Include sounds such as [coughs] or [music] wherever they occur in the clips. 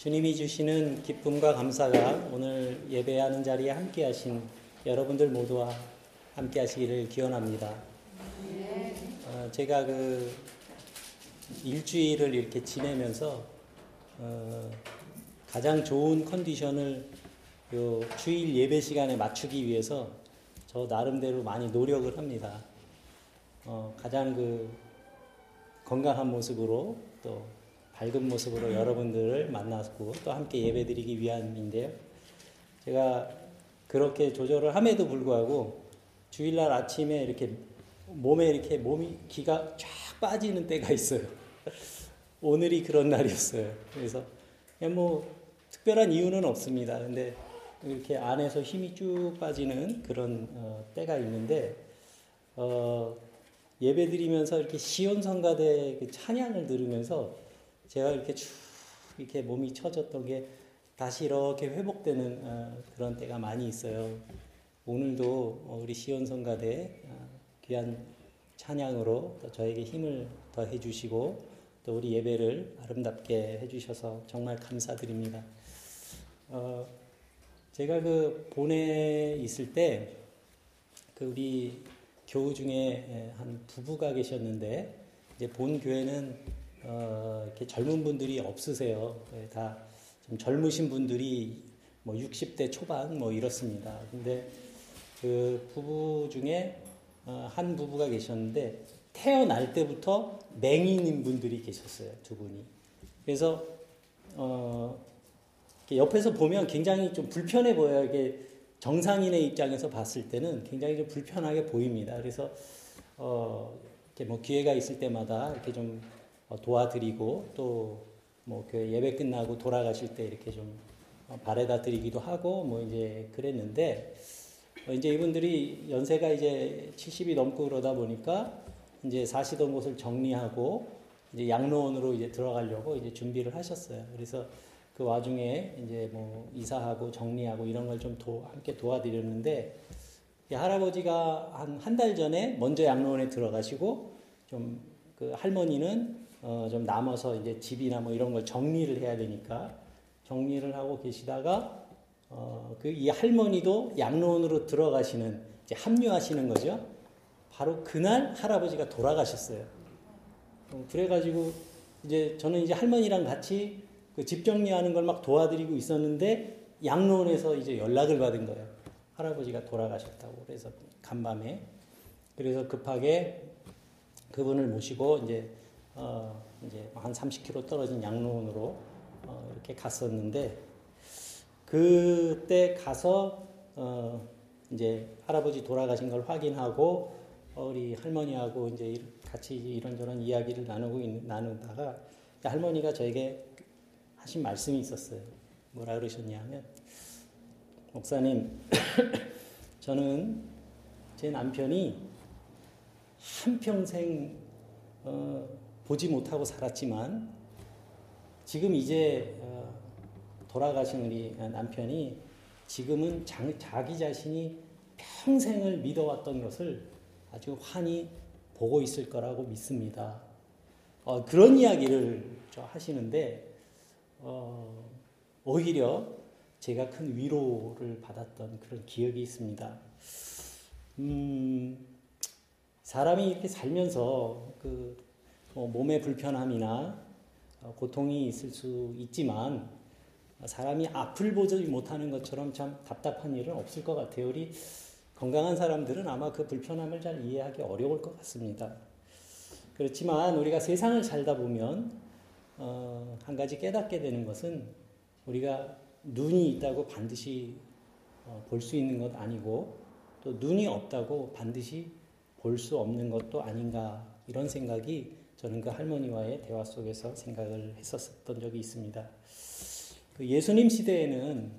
주님이 주시는 기쁨과 감사가 오늘 예배하는 자리에 함께 하신 여러분들 모두와 함께 하시기를 기원합니다. 어, 제가 그 일주일을 이렇게 지내면서 어, 가장 좋은 컨디션을 요 주일 예배 시간에 맞추기 위해서 저 나름대로 많이 노력을 합니다. 어, 가장 그 건강한 모습으로 또 밝은 모습으로 여러분들을 만나고 또 함께 예배드리기 위함인데요. 제가 그렇게 조절을 함에도 불구하고 주일날 아침에 이렇게 몸에 이렇게 몸이 기가 쫙 빠지는 때가 있어요. [laughs] 오늘이 그런 날이었어요. 그래서 그냥 뭐 특별한 이유는 없습니다. 근데 이렇게 안에서 힘이 쭉 빠지는 그런 어, 때가 있는데 어, 예배 드리면서 이렇게 시온성가대 그 찬양을 들으면서 제가 이렇게 쭉 이렇게 몸이 처졌던 게 다시 이렇게 회복되는 어, 그런 때가 많이 있어요. 오늘도 우리 시온성가대 어, 귀한 찬양으로 저에게 힘을 더해 주시고 또 우리 예배를 아름답게 해 주셔서 정말 감사드립니다. 어, 제가 그 본에 있을 때 그 우리 교우 중에 한 부부가 계셨는데 이제 본 교회는 어, 이렇게 젊은 분들이 없으세요. 다 좀 젊으신 분들이 뭐 60대 초반 뭐 이렇습니다. 근데 그 부부 중에 어, 한 부부가 계셨는데 태어날 때부터 맹인인 분들이 계셨어요. 두 분이. 그래서 어, 옆에서 보면 굉장히 좀 불편해 보여요. 이게 정상인의 입장에서 봤을 때는 굉장히 좀 불편하게 보입니다. 그래서 어, 이렇게 뭐 기회가 있을 때마다 이렇게 좀 어, 도와드리고 또뭐 예배 끝나고 돌아가실 때 이렇게 좀 어, 발에다 드리기도 하고 뭐 이제 그랬는데 어, 이제 이분들이 연세가 이제 70이 넘고 그러다 보니까 이제 사시던 곳을 정리하고 이제 양로원으로 이제 들어가려고 이제 준비를 하셨어요. 그래서 그 와중에 이제 뭐 이사하고 정리하고 이런 걸 좀 함께 도와드렸는데 할아버지가 한 한 달 전에 먼저 양로원에 들어가시고 좀 그 할머니는 어 좀 남아서 이제 집이나 뭐 이런 걸 정리를 해야 되니까 정리를 하고 계시다가 어 그 이 할머니도 양로원으로 들어가시는 이제 합류하시는 거죠. 바로 그날 할아버지가 돌아가셨어요. 어, 그래가지고 이제 저는 이제 할머니랑 같이 그 집 정리하는 걸 막 도와드리고 있었는데 양로원에서 이제 연락을 받은 거예요. 할아버지가 돌아가셨다고. 그래서 간밤에. 그래서 급하게 그분을 모시고 이제 어 이제 한 30km 떨어진 양로원으로 어 이렇게 갔었는데 그때 가서 어 이제 할아버지 돌아가신 걸 확인하고 우리 할머니하고 이제 같이 이런저런 이야기를 나누고 있, 나누다가 할머니가 저에게 하신 말씀이 있었어요. 뭐라 그러셨냐면 목사님 [coughs] 저는 제 남편이 한평생 어, 보지 못하고 살았지만 지금 이제 어, 돌아가신 우리 남편이 지금은 자, 자기 자신이 평생을 믿어왔던 것을 아주 환히 보고 있을 거라고 믿습니다. 어, 그런 이야기를 하시는데 어, 오히려 제가 큰 위로를 받았던 그런 기억이 있습니다. 음, 사람이 이렇게 살면서 그뭐 몸의 불편함이나 어, 고통이 있을 수 있지만 사람이 앞을 보지 못하는 것처럼 참 답답한 일은 없을 것 같아요. 우리 건강한 사람들은 아마 그 불편함을 잘 이해하기 어려울 것 같습니다. 그렇지만 우리가 세상을 살다 보면 어, 한 가지 깨닫게 되는 것은 우리가 눈이 있다고 반드시 어, 볼수 있는 것 아니고 또 눈이 없다고 반드시 볼 수 없는 것도 아닌가 이런 생각이 저는 그 할머니와의 대화 속에서 생각을 했었던 적이 있습니다. 그 예수님 시대에는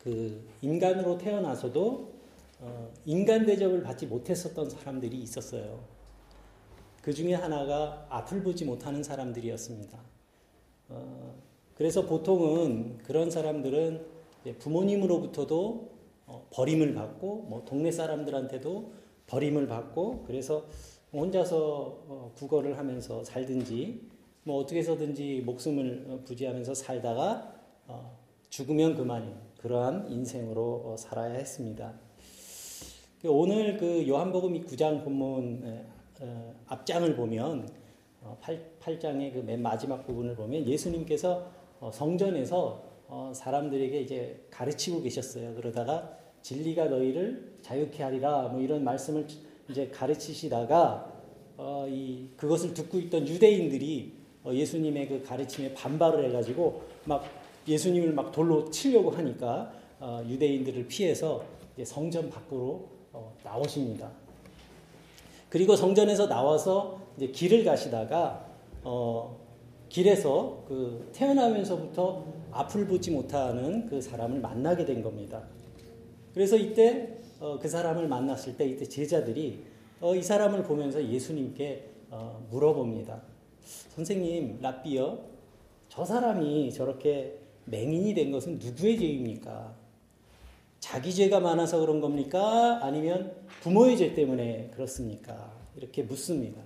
그 인간으로 태어나서도 어, 인간 대접을 받지 못했었던 사람들이 있었어요. 그 중에 하나가 앞을 보지 못하는 사람들이었습니다. 어, 그래서 보통은 그런 사람들은 부모님으로부터도 어, 버림을 받고 뭐 동네 사람들한테도 버림을 받고 그래서 혼자서 어, 국어를 하면서 살든지 뭐 어떻게 해서든지 목숨을 어, 부지하면서 살다가 어, 죽으면 그만인 그러한 인생으로 어, 살아야 했습니다. 그 오늘 그 요한복음 9장 본문 앞장을 보면 8, 장의 그 맨 마지막 부분을 보면 예수님께서 성전에서 사람들에게 이제 가르치고 계셨어요. 그러다가 진리가 너희를 자유케 하리라 뭐 이런 말씀을 이제 가르치시다가 어, 이 그것을 듣고 있던 유대인들이 어, 예수님의 그 가르침에 반발을 해가지고 막 예수님을 막 돌로 치려고 하니까 어, 유대인들을 피해서 성전 밖으로 어, 나오십니다. 그리고 성전에서 나와서 이제 길을 가시다가 어, 길에서 그 태어나면서부터 앞을 보지 못하는 그 사람을 만나게 된 겁니다. 그래서 이때 어, 그 사람을 만났을 때 이때 제자들이 어, 이 사람을 보면서 예수님께 어, 물어봅니다. 선생님, 라비어, 저 사람이 저렇게 맹인이 된 것은 누구의 죄입니까? 자기 죄가 많아서 그런 겁니까? 아니면 부모의 죄 때문에 그렇습니까? 이렇게 묻습니다.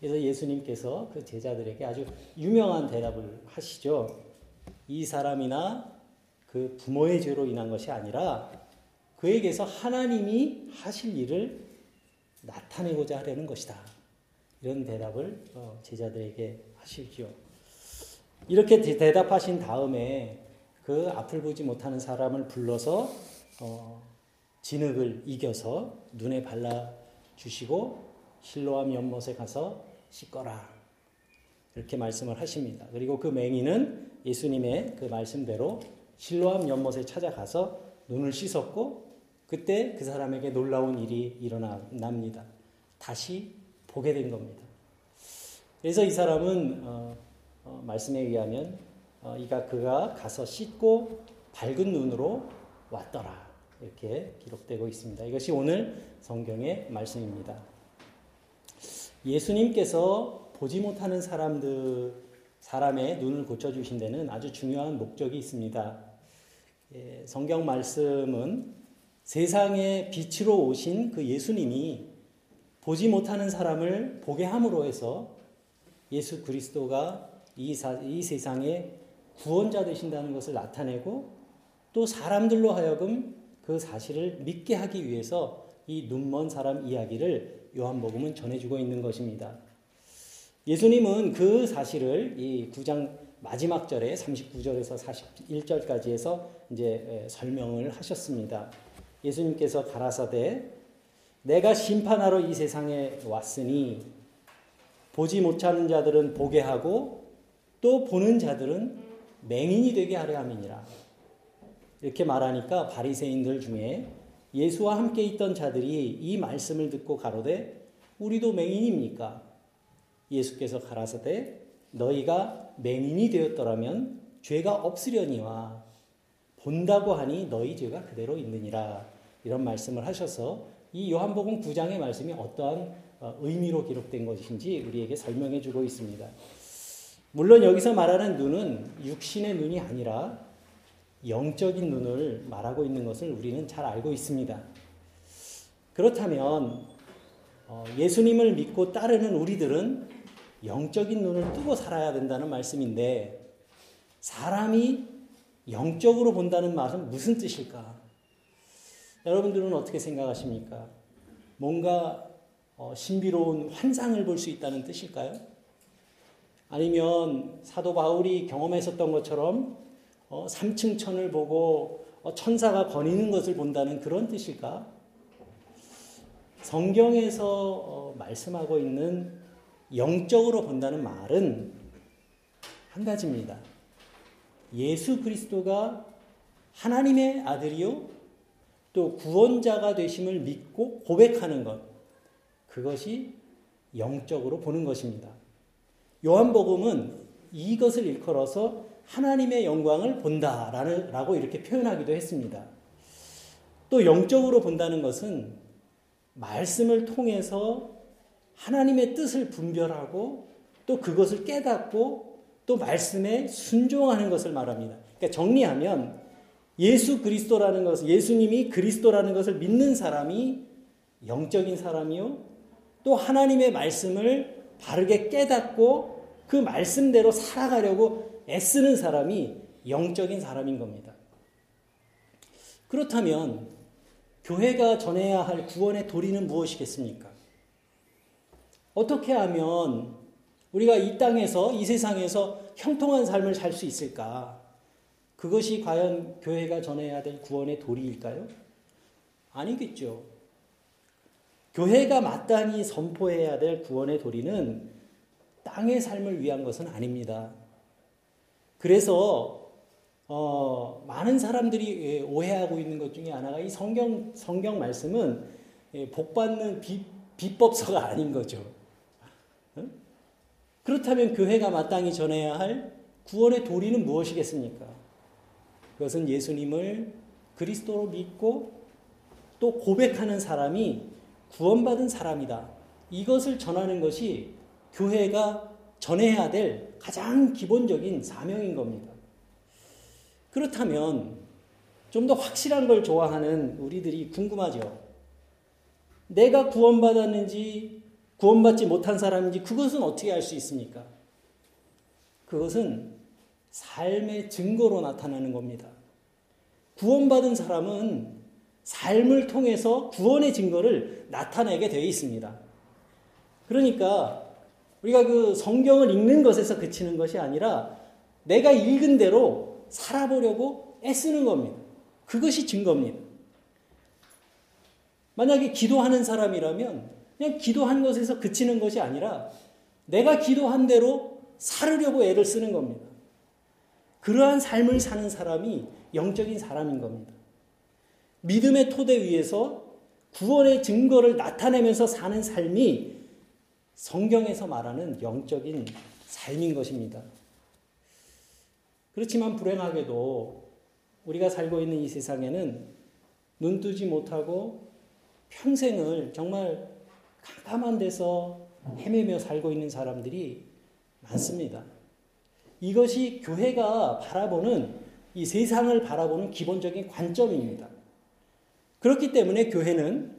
그래서 예수님께서 그 제자들에게 아주 유명한 대답을 하시죠. 이 사람이나 그 부모의 죄로 인한 것이 아니라 그에게서 하나님이 하실 일을 나타내고자 하려는 것이다. 이런 대답을 어, 제자들에게 하시죠. 이렇게 대답하신 다음에 그 앞을 보지 못하는 사람을 불러서 어, 진흙을 이겨서 눈에 발라 주시고 실로암 연못에 가서 씻거라 이렇게 말씀을 하십니다. 그리고 그 맹인은 예수님의 그 말씀대로 실로암 연못에 찾아가서 눈을 씻었고 그때 그 사람에게 놀라운 일이 일어납니다. 다시 보게 된 겁니다. 그래서 이 사람은 어, 어, 말씀에 의하면 어, 이가 그가 가서 씻고 밝은 눈으로 왔더라 이렇게 기록되고 있습니다. 이것이 오늘 성경의 말씀입니다. 예수님께서 보지 못하는 사람들 사람의 눈을 고쳐 주신 데는 아주 중요한 목적이 있습니다. 예, 성경 말씀은 세상의 빛으로 오신 그 예수님이 보지 못하는 사람을 보게 함으로 해서 예수 그리스도가 이, 사, 이 세상의 구원자 되신다는 것을 나타내고 또 사람들로 하여금 그 사실을 믿게 하기 위해서 이 눈먼 사람 이야기를 요한복음은 전해주고 있는 것입니다. 예수님은 그 사실을 이 9장 마지막 절에 39절에서 41절까지 해서 이제 설명을 하셨습니다. 예수님께서 가라사대 내가 심판하러 이 세상에 왔으니 보지 못하는 자들은 보게 하고 또 보는 자들은 맹인이 되게 하려 함이니라. 이렇게 말하니까 바리새인들 중에 예수와 함께 있던 자들이 이 말씀을 듣고 가로되 우리도 맹인입니까? 예수께서 가라사대 너희가 맹인이 되었더라면 죄가 없으려니와 본다고 하니 너희 죄가 그대로 있느니라. 이런 말씀을 하셔서 이 요한복음 9장의 말씀이 어떠한 어, 의미로 기록된 것인지 우리에게 설명해 주고 있습니다. 물론 여기서 말하는 눈은 육신의 눈이 아니라 영적인 눈을 말하고 있는 것을 우리는 잘 알고 있습니다. 그렇다면 어, 예수님을 믿고 따르는 우리들은 영적인 눈을 뜨고 살아야 된다는 말씀인데 사람이 영적으로 본다는 말은 무슨 뜻일까? 여러분들은 어떻게 생각하십니까? 뭔가 어, 신비로운 환상을 볼 수 있다는 뜻일까요? 아니면 사도 바울이 경험했었던 것처럼 어, 3층 천을 보고 어, 천사가 거니는 것을 본다는 그런 뜻일까? 성경에서 어, 말씀하고 있는 영적으로 본다는 말은 한 가지입니다. 예수 그리스도가 하나님의 아들이요 또 구원자가 되심을 믿고 고백하는 것. 그것이 영적으로 보는 것입니다. 요한복음은 이것을 일컬어서 하나님의 영광을 본다라는 라고 이렇게 표현하기도 했습니다. 또 영적으로 본다는 것은 말씀을 통해서 하나님의 뜻을 분별하고 또 그것을 깨닫고 또 말씀에 순종하는 것을 말합니다. 그러니까 정리하면 예수 그리스도라는 것을 예수님이 그리스도라는 것을 믿는 사람이 영적인 사람이요 또 하나님의 말씀을 바르게 깨닫고 그 말씀대로 살아가려고 애쓰는 사람이 영적인 사람인 겁니다. 그렇다면 교회가 전해야 할 구원의 도리는 무엇이겠습니까? 어떻게 하면 우리가 이 땅에서, 이 세상에서 형통한 삶을 살 수 있을까? 그것이 과연 교회가 전해야 될 구원의 도리일까요? 아니겠죠. 교회가 마땅히 선포해야 될 구원의 도리는 땅의 삶을 위한 것은 아닙니다. 그래서 어, 많은 사람들이 예, 오해하고 있는 것 중에 하나가 이 성경 성경 말씀은 예, 복 받는 비, 비법서가 아닌 거죠. 그렇다면 교회가 마땅히 전해야 할 구원의 도리는 무엇이겠습니까? 그것은 예수님을 그리스도로 믿고 또 고백하는 사람이 구원받은 사람이다. 이것을 전하는 것이 교회가 전해야 될 가장 기본적인 사명인 겁니다. 그렇다면 좀 더 확실한 걸 좋아하는 우리들이 궁금하죠. 내가 구원받았는지 구원받지 못한 사람인지 그것은 어떻게 알 수 있습니까? 그것은 삶의 증거로 나타나는 겁니다. 구원받은 사람은 삶을 통해서 구원의 증거를 나타내게 되어 있습니다. 그러니까 우리가 그 성경을 읽는 것에서 그치는 것이 아니라 내가 읽은 대로 살아보려고 애쓰는 겁니다. 그것이 증거입니다. 만약에 기도하는 사람이라면 그냥 기도한 것에서 그치는 것이 아니라 내가 기도한 대로 살으려고 애를 쓰는 겁니다. 그러한 삶을 사는 사람이 영적인 사람인 겁니다. 믿음의 토대 위에서 구원의 증거를 나타내면서 사는 삶이 성경에서 말하는 영적인 삶인 것입니다. 그렇지만 불행하게도 우리가 살고 있는 이 세상에는 눈 뜨지 못하고 평생을 정말 깜깜한 데서 헤매며 살고 있는 사람들이 많습니다. 이것이 교회가 바라보는 이 세상을 바라보는 기본적인 관점입니다. 그렇기 때문에 교회는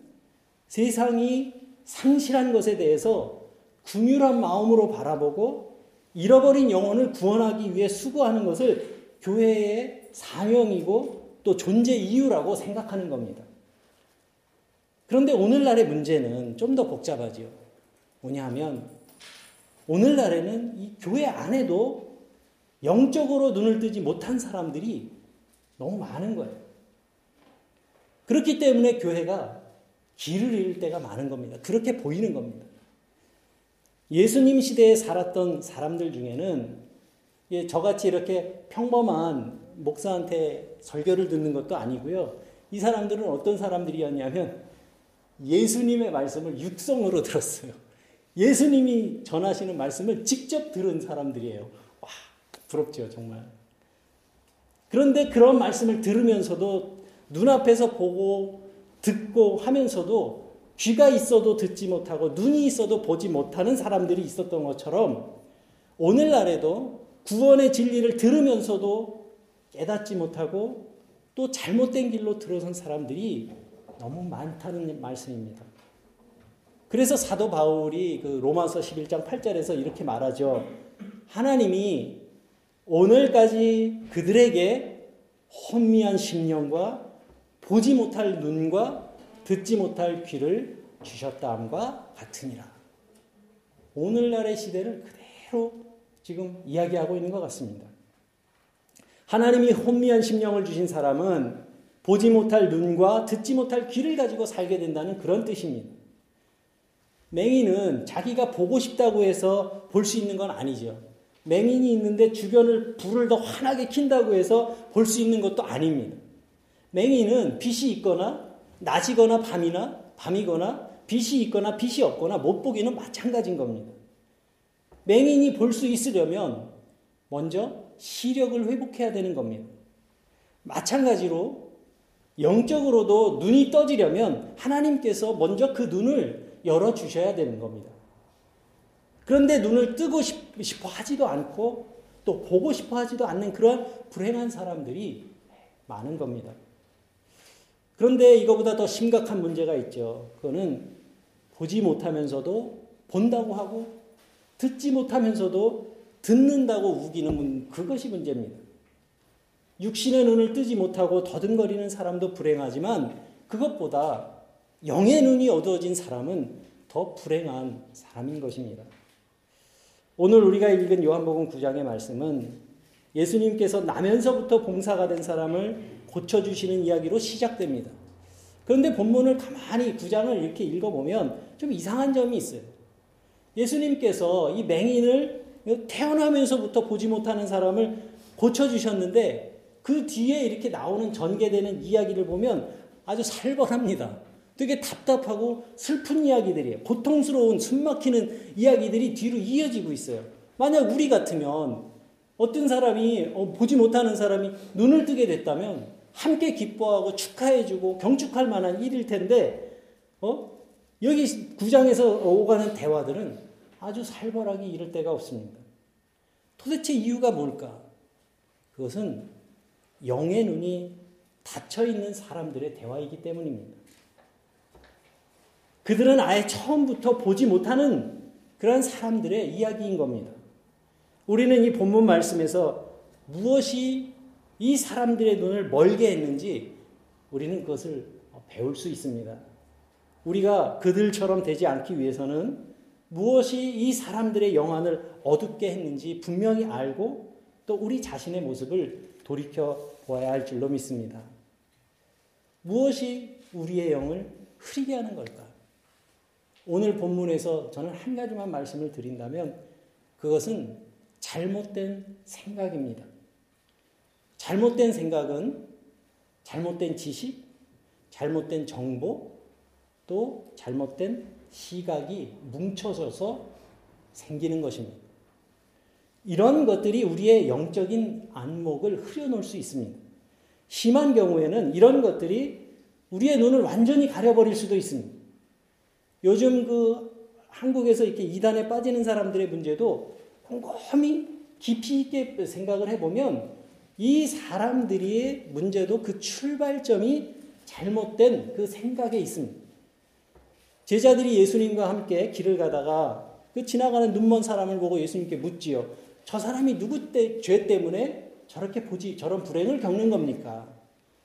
세상이 상실한 것에 대해서 궁휼한 마음으로 바라보고 잃어버린 영혼을 구원하기 위해 수고하는 것을 교회의 사명이고 또 존재 이유라고 생각하는 겁니다. 그런데 오늘날의 문제는 좀 더 복잡하지요. 뭐냐 하면 오늘날에는 이 교회 안에도 영적으로 눈을 뜨지 못한 사람들이 너무 많은 거예요. 그렇기 때문에 교회가 길을 잃을 때가 많은 겁니다. 그렇게 보이는 겁니다. 예수님 시대에 살았던 사람들 중에는 저같이 이렇게 평범한 목사한테 설교를 듣는 것도 아니고요. 이 사람들은 어떤 사람들이었냐면 예수님의 말씀을 육성으로 들었어요. 예수님이 전하시는 말씀을 직접 들은 사람들이에요. 와, 부럽죠, 정말. 그런데 그런 말씀을 들으면서도 눈앞에서 보고 듣고 하면서도 귀가 있어도 듣지 못하고 눈이 있어도 보지 못하는 사람들이 있었던 것처럼 오늘날에도 구원의 진리를 들으면서도 깨닫지 못하고 또 잘못된 길로 들어선 사람들이 너무 많다는 말씀입니다. 그래서 사도 바울이 그 로마서 11장 8절에서 이렇게 말하죠. 하나님이 오늘까지 그들에게 혼미한 심령과 보지 못할 눈과 듣지 못할 귀를 주셨다함과 같으니라. 오늘날의 시대를 그대로 지금 이야기하고 있는 것 같습니다. 하나님이 혼미한 심령을 주신 사람은 보지 못할 눈과 듣지 못할 귀를 가지고 살게 된다는 그런 뜻입니다. 맹인은 자기가 보고 싶다고 해서 볼 수 있는 건 아니죠. 맹인이 있는데 주변을 불을 더 환하게 킨다고 해서 볼 수 있는 것도 아닙니다. 맹인은 빛이 있거나 낮이거나 밤이나 밤이거나 빛이 있거나 빛이 없거나 못 보기는 마찬가지인 겁니다. 맹인이 볼 수 있으려면 먼저 시력을 회복해야 되는 겁니다. 마찬가지로 영적으로도 눈이 떠지려면 하나님께서 먼저 그 눈을 열어주셔야 되는 겁니다. 그런데 눈을 뜨고 싶어 하지도 않고 또 보고 싶어 하지도 않는 그런 불행한 사람들이 많은 겁니다. 그런데 이거보다 더 심각한 문제가 있죠. 그거는 보지 못하면서도 본다고 하고 듣지 못하면서도 듣는다고 우기는 문, 그것이 문제입니다. 육신의 눈을 뜨지 못하고 더듬거리는 사람도 불행하지만 그것보다 영의 눈이 어두워진 사람은 더 불행한 사람인 것입니다. 오늘 우리가 읽은 요한복음 9장의 말씀은 예수님께서 나면서부터 봉사가 된 사람을 고쳐주시는 이야기로 시작됩니다. 그런데 본문을 가만히 9장을 이렇게 읽어보면 좀 이상한 점이 있어요. 예수님께서 이 맹인을 태어나면서부터 보지 못하는 사람을 고쳐주셨는데 그 뒤에 이렇게 나오는 전개되는 이야기를 보면 아주 살벌합니다. 되게 답답하고 슬픈 이야기들이에요. 고통스러운 숨 막히는 이야기들이 뒤로 이어지고 있어요. 만약 우리 같으면 어떤 사람이 어, 보지 못하는 사람이 눈을 뜨게 됐다면 함께 기뻐하고 축하해주고 경축할 만한 일일 텐데 어? 여기 구장에서 오가는 대화들은 아주 살벌하게 이럴 때가 없습니다. 도대체 이유가 뭘까? 그것은 영의 눈이 닫혀 있는 사람들의 대화이기 때문입니다. 그들은 아예 처음부터 보지 못하는 그런 사람들의 이야기인 겁니다. 우리는 이 본문 말씀에서 무엇이 이 사람들의 눈을 멀게 했는지 우리는 그것을 배울 수 있습니다. 우리가 그들처럼 되지 않기 위해서는 무엇이 이 사람들의 영안을 어둡게 했는지 분명히 알고 또 우리 자신의 모습을 돌이켜 보아야 할 줄로 믿습니다. 무엇이 우리의 영을 흐리게 하는 걸까? 오늘 본문에서 저는 한 가지만 말씀을 드린다면 그것은 잘못된 생각입니다. 잘못된 생각은 잘못된 지식, 잘못된 정보, 또 잘못된 시각이 뭉쳐져서 생기는 것입니다. 이런 것들이 우리의 영적인 안목을 흐려놓을 수 있습니다. 심한 경우에는 이런 것들이 우리의 눈을 완전히 가려버릴 수도 있습니다. 요즘 그 한국에서 이렇게 이단에 빠지는 사람들의 문제도 곰곰이 깊이 있게 생각을 해보면 이 사람들의 문제도 그 출발점이 잘못된 그 생각에 있습니다. 제자들이 예수님과 함께 길을 가다가 그 지나가는 눈먼 사람을 보고 예수님께 묻지요. 저 사람이 누구 때, 죄 때문에 저렇게 보지, 저런 불행을 겪는 겁니까?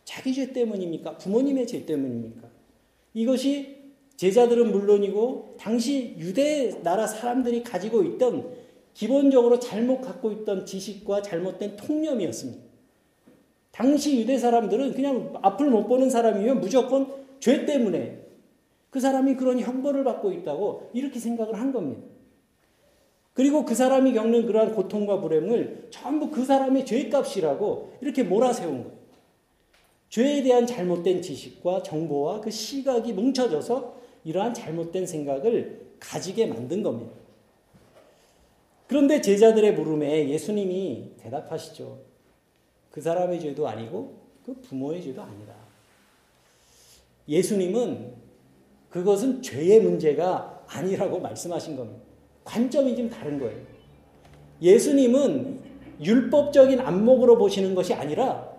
자기 죄 때문입니까? 부모님의 죄 때문입니까? 이것이 제자들은 물론이고 당시 유대 나라 사람들이 가지고 있던 기본적으로 잘못 갖고 있던 지식과 잘못된 통념이었습니다. 당시 유대 사람들은 그냥 앞을 못 보는 사람이면 무조건 죄 때문에 그 사람이 그런 형벌을 받고 있다고 이렇게 생각을 한 겁니다. 그리고 그 사람이 겪는 그러한 고통과 불행을 전부 그 사람의 죄값이라고 이렇게 몰아세운 거예요. 죄에 대한 잘못된 지식과 정보와 그 시각이 뭉쳐져서 이러한 잘못된 생각을 가지게 만든 겁니다. 그런데 제자들의 물음에 예수님이 대답하시죠. 그 사람의 죄도 아니고 그 부모의 죄도 아니라. 예수님은 그것은 죄의 문제가 아니라고 말씀하신 겁니다. 관점이 좀 다른 거예요. 예수님은 율법적인 안목으로 보시는 것이 아니라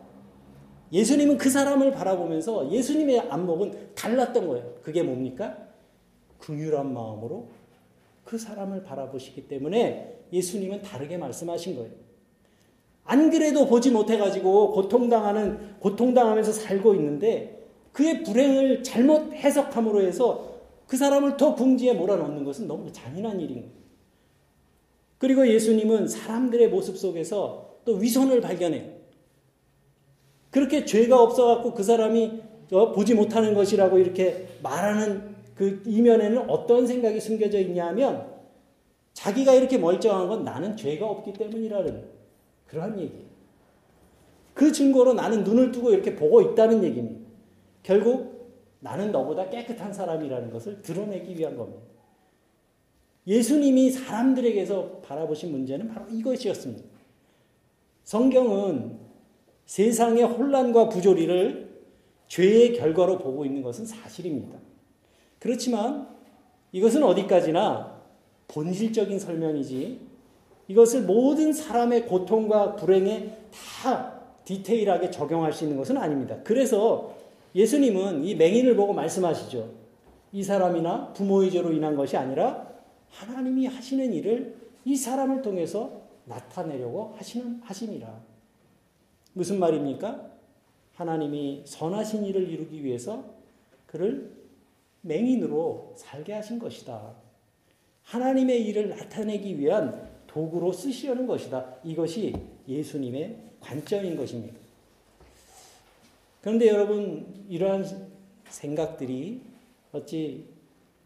예수님은 그 사람을 바라보면서 예수님의 안목은 달랐던 거예요. 그게 뭡니까? 긍휼한 마음으로 그 사람을 바라보시기 때문에 예수님은 다르게 말씀하신 거예요. 안 그래도 보지 못해가지고 고통당하는, 고통당하면서 살고 있는데 그의 불행을 잘못 해석함으로 해서 그 사람을 더 궁지에 몰아넣는 것은 너무 잔인한 일인 거예요. 그리고 예수님은 사람들의 모습 속에서 또 위선을 발견해요. 그렇게 죄가 없어갖고 그 사람이 보지 못하는 것이라고 이렇게 말하는 그 이면에는 어떤 생각이 숨겨져 있냐 하면 자기가 이렇게 멀쩡한 건 나는 죄가 없기 때문이라는 그러한 얘기예요. 그 증거로 나는 눈을 뜨고 이렇게 보고 있다는 얘기입니다. 결국 나는 너보다 깨끗한 사람이라는 것을 드러내기 위한 겁니다. 예수님이 사람들에게서 바라보신 문제는 바로 이것이었습니다. 성경은 세상의 혼란과 부조리를 죄의 결과로 보고 있는 것은 사실입니다. 그렇지만 이것은 어디까지나 본질적인 설명이지 이것을 모든 사람의 고통과 불행에 다 디테일하게 적용할 수 있는 것은 아닙니다. 그래서 예수님은 이 맹인을 보고 말씀하시죠. 이 사람이나 부모의 죄로 인한 것이 아니라 하나님이 하시는 일을 이 사람을 통해서 나타내려고 하시는 하심이라. 무슨 말입니까? 하나님이 선하신 일을 이루기 위해서 그를 맹인으로 살게 하신 것이다. 하나님의 일을 나타내기 위한 도구로 쓰시려는 것이다. 이것이 예수님의 관점인 것입니다. 그런데 여러분, 이러한 생각들이 어찌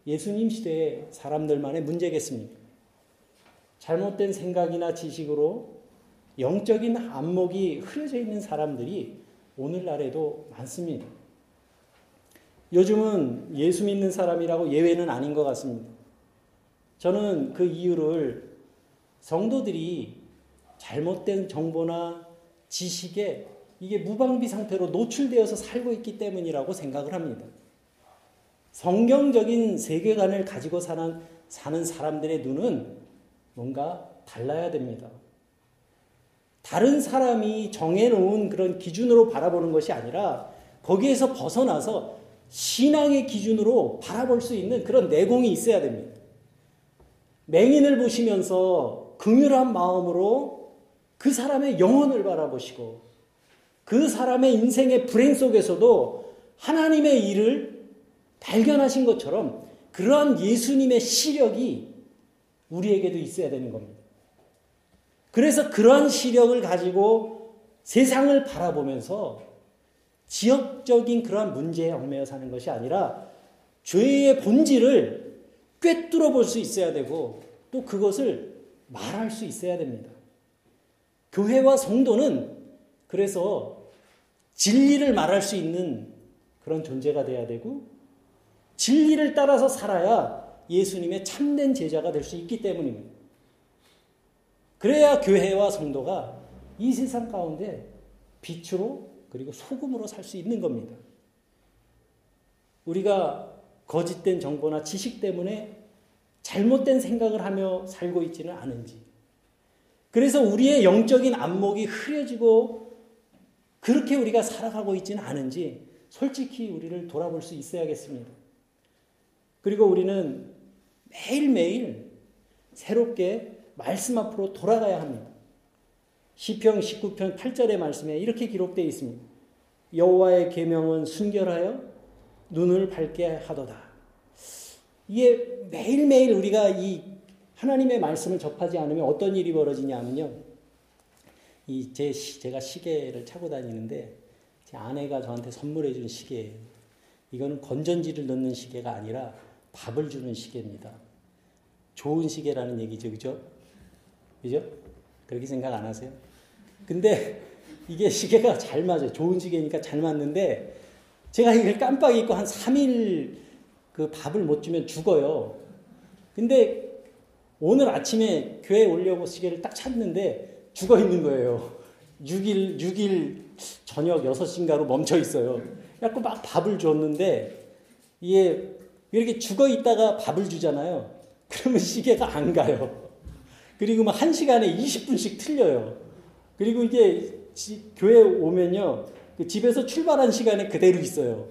예수님 시대의 사람들만의 문제겠습니까? 잘못된 생각이나 지식으로 영적인 안목이 흐려져 있는 사람들이 오늘날에도 많습니다. 요즘은 예수 믿는 사람이라고 예외는 아닌 것 같습니다. 저는 그 이유를 성도들이 잘못된 정보나 지식에 이게 무방비 상태로 노출되어서 살고 있기 때문이라고 생각을 합니다. 성경적인 세계관을 가지고 사는, 사는 사람들의 눈은 뭔가 달라야 됩니다. 다른 사람이 정해놓은 그런 기준으로 바라보는 것이 아니라 거기에서 벗어나서 신앙의 기준으로 바라볼 수 있는 그런 내공이 있어야 됩니다. 맹인을 보시면서 긍휼한 마음으로 그 사람의 영혼을 바라보시고 그 사람의 인생의 불행 속에서도 하나님의 일을 발견하신 것처럼 그러한 예수님의 시력이 우리에게도 있어야 되는 겁니다. 그래서 그러한 시력을 가지고 세상을 바라보면서 지역적인 그러한 문제에 얽매여 사는 것이 아니라 죄의 본질을 꿰뚫어 볼 수 있어야 되고 또 그것을 말할 수 있어야 됩니다. 교회와 성도는 그래서 진리를 말할 수 있는 그런 존재가 돼야 되고 진리를 따라서 살아야 예수님의 참된 제자가 될 수 있기 때문입니다. 그래야 교회와 성도가 이 세상 가운데 빛으로 그리고 소금으로 살 수 있는 겁니다. 우리가 거짓된 정보나 지식 때문에 잘못된 생각을 하며 살고 있지는 않은지. 그래서 우리의 영적인 안목이 흐려지고 그렇게 우리가 살아가고 있지는 않은지 솔직히 우리를 돌아볼 수 있어야겠습니다. 그리고 우리는 매일매일 새롭게 말씀 앞으로 돌아가야 합니다. 시편 19편 8절의 말씀에 이렇게 기록되어 있습니다. 여호와의 계명은 순결하여 눈을 밝게 하도다. 이게 매일매일 우리가 이 하나님의 말씀을 접하지 않으면 어떤 일이 벌어지냐면요. 이 제, 제가 시계를 차고 다니는데 제 아내가 저한테 선물해 준 시계예요. 이거는 건전지를 넣는 시계가 아니라 밥을 주는 시계입니다. 좋은 시계라는 얘기죠. 그죠? 그죠? 그렇게 생각 안 하세요? 근데 이게 시계가 잘 맞아요. 좋은 시계니까 잘 맞는데 제가 이걸 깜빡 잊고 한 3일 그 밥을 못 주면 죽어요. 근데 오늘 아침에 교회 오려고 시계를 딱 찾는데 죽어 있는 거예요. 6일, 6일 저녁 6시인가로 멈춰 있어요. 그래갖고 막 밥을 줬는데 이게 이렇게 죽어 있다가 밥을 주잖아요. 그러면 시계가 안 가요. 그리고 막 1시간에 20분씩 틀려요. 그리고 이게 지, 교회 오면요. 그 집에서 출발한 시간에 그대로 있어요.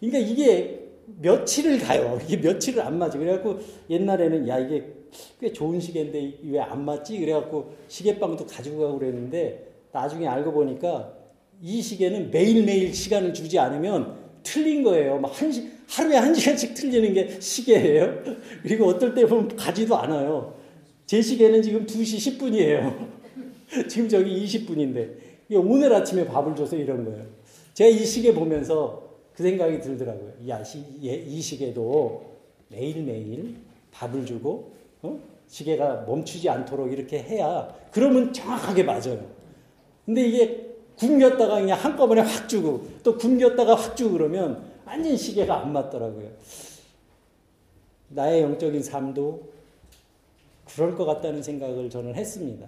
그러니까 이게 며칠을 가요. [laughs] 이게 며칠을 안 맞아. 그래갖고 옛날에는 야, 이게 꽤 좋은 시계인데 왜 안 맞지? 그래갖고 시계방도 가지고 가고 그랬는데 나중에 알고 보니까 이 시계는 매일매일 시간을 주지 않으면 틀린 거예요. 막 한 시, 하루에 한 시간씩 틀리는 게 시계예요. [laughs] 그리고 어떨 때 보면 가지도 않아요. 제 시계는 지금 2시 10분이에요. [laughs] 지금 저기 20분인데. 오늘 아침에 밥을 줘서 이런 거예요. 제가 이 시계 보면서 그 생각이 들더라고요. 야, 시, 이 시계도 매일매일 밥을 주고, 어? 시계가 멈추지 않도록 이렇게 해야, 그러면 정확하게 맞아요. 근데 이게 굶겼다가 그냥 한꺼번에 확 주고, 또 굶겼다가 확 주고 그러면 완전 시계가 안 맞더라고요. 나의 영적인 삶도 그럴 것 같다는 생각을 저는 했습니다.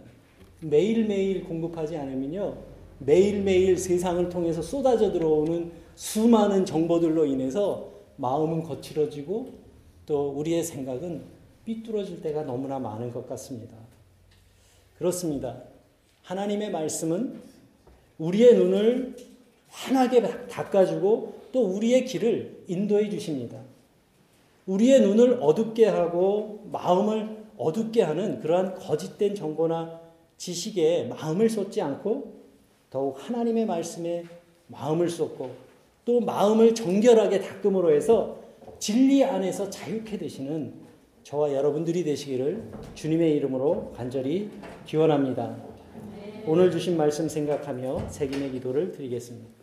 매일매일 공급하지 않으면요, 매일매일 세상을 통해서 쏟아져 들어오는 수많은 정보들로 인해서 마음은 거칠어지고 또 우리의 생각은 삐뚤어질 때가 너무나 많은 것 같습니다. 그렇습니다. 하나님의 말씀은 우리의 눈을 환하게 닦아주고 또 우리의 길을 인도해 주십니다. 우리의 눈을 어둡게 하고 마음을 어둡게 하는 그러한 거짓된 정보나 지식에 마음을 쏟지 않고 더욱 하나님의 말씀에 마음을 쏟고 또 마음을 정결하게 닦음으로 해서 진리 안에서 자유케 되시는 저와 여러분들이 되시기를 주님의 이름으로 간절히 기원합니다. 오늘 주신 말씀 생각하며 새김의 기도를 드리겠습니다.